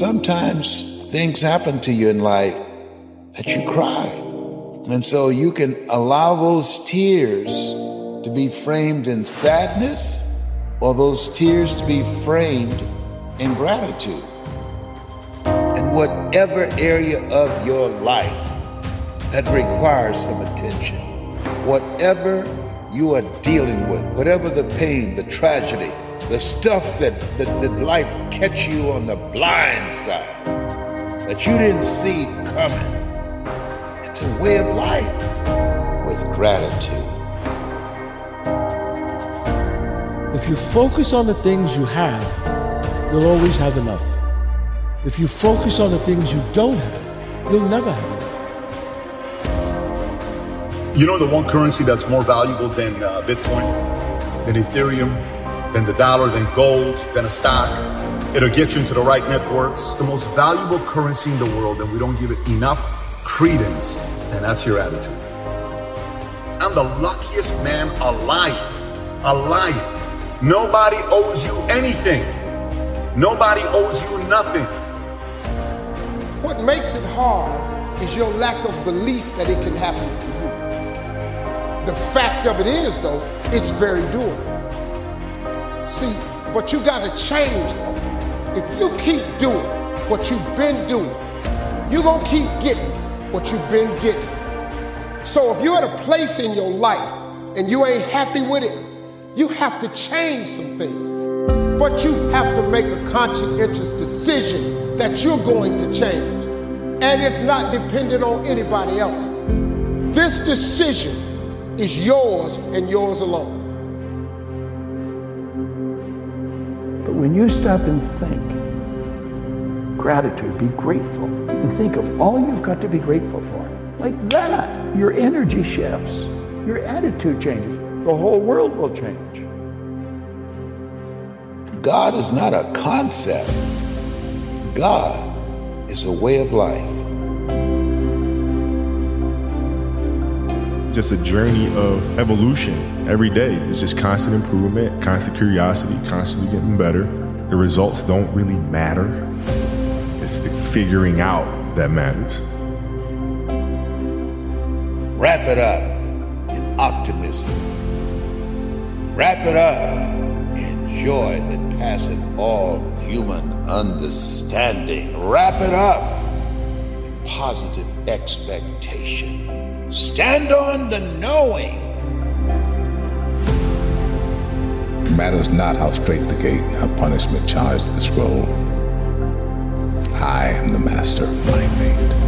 sometimes things happen to you in life that you cry. And so you can allow those tears to be framed in sadness or those tears to be framed in gratitude. And whatever area of your life that requires some attention, whatever you are dealing with, whatever the pain, the tragedy, the stuff that, that, that life catch you on the blind side that you didn't see coming. It's a way of life with gratitude. If you focus on the things you have, you'll always have enough. If you focus on the things you don't have, you'll never have enough. You know the one currency that's more valuable than uh, Bitcoin, than Ethereum, than the dollar, than gold, than a stock? It'll get you into the right networks. The most valuable currency in the world, and we don't give it enough credence, and that's your attitude. I'm the luckiest man alive. Alive. Nobody owes you anything. Nobody owes you nothing. What makes it hard is your lack of belief that it can happen for you. The fact of it is, though, it's very doable. See, but you got to change. If you keep doing what you've been doing, you're going to keep getting what you've been getting. So if you're at a place in your life and you ain't happy with it, you have to change some things. But you have to make a conscientious decision that you're going to change. And it's not dependent on anybody else. This decision is yours and yours alone. When you stop and think, gratitude, be grateful, and think of all you've got to be grateful for, like that, your energy shifts, your attitude changes, the whole world will change. God is not a concept, God is a way of life. Just a journey of evolution every day. It's just constant improvement, constant curiosity, constantly getting better. The results don't really matter. It's the figuring out that matters. Wrap it up in optimism. Wrap it up in joy that passeth all human understanding. Wrap it up in positive expectation. Stand on the knowing. matters not how strait the gate, how punishment charged the scroll. I am the master of my